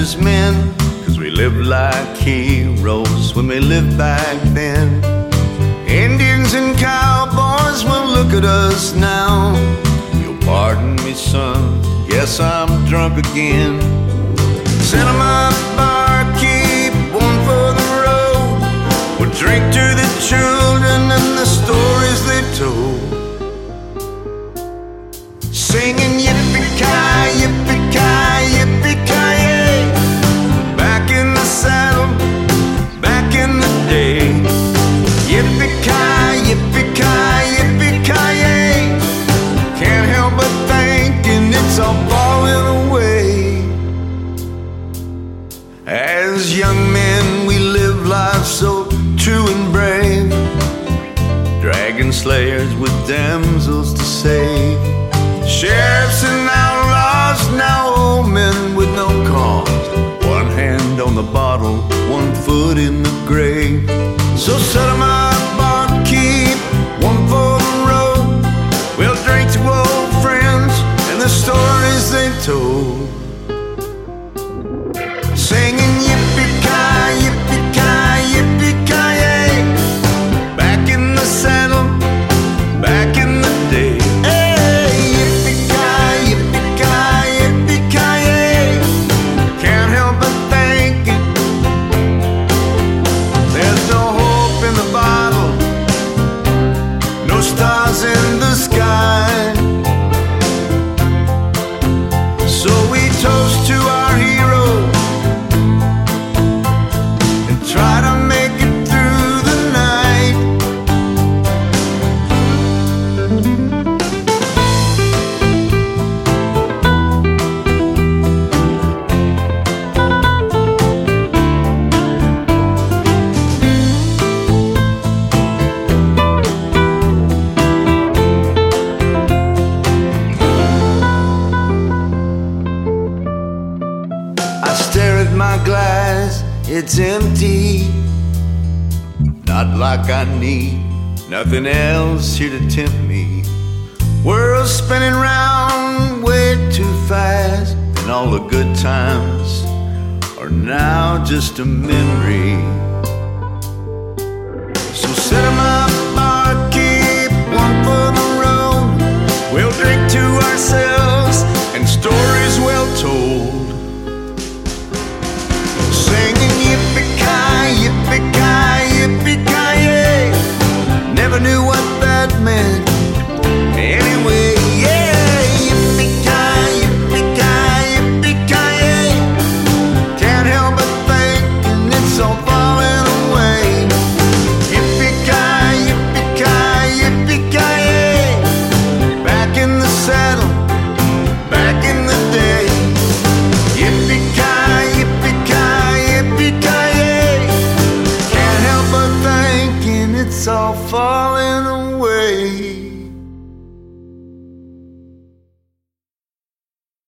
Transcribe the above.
as men, cause we live like heroes when we lived back then. Indians and cowboys will look at us now. You'll pardon me, son. Yes, I'm drunk again. As young men, we live lives so true and brave. Dragon slayers with damsels to save. Sheriffs and told. It's empty. Not like I need nothing else here to tempt me. World spinning round way too fast, and all the good times are now just a memory. That man. all falling away.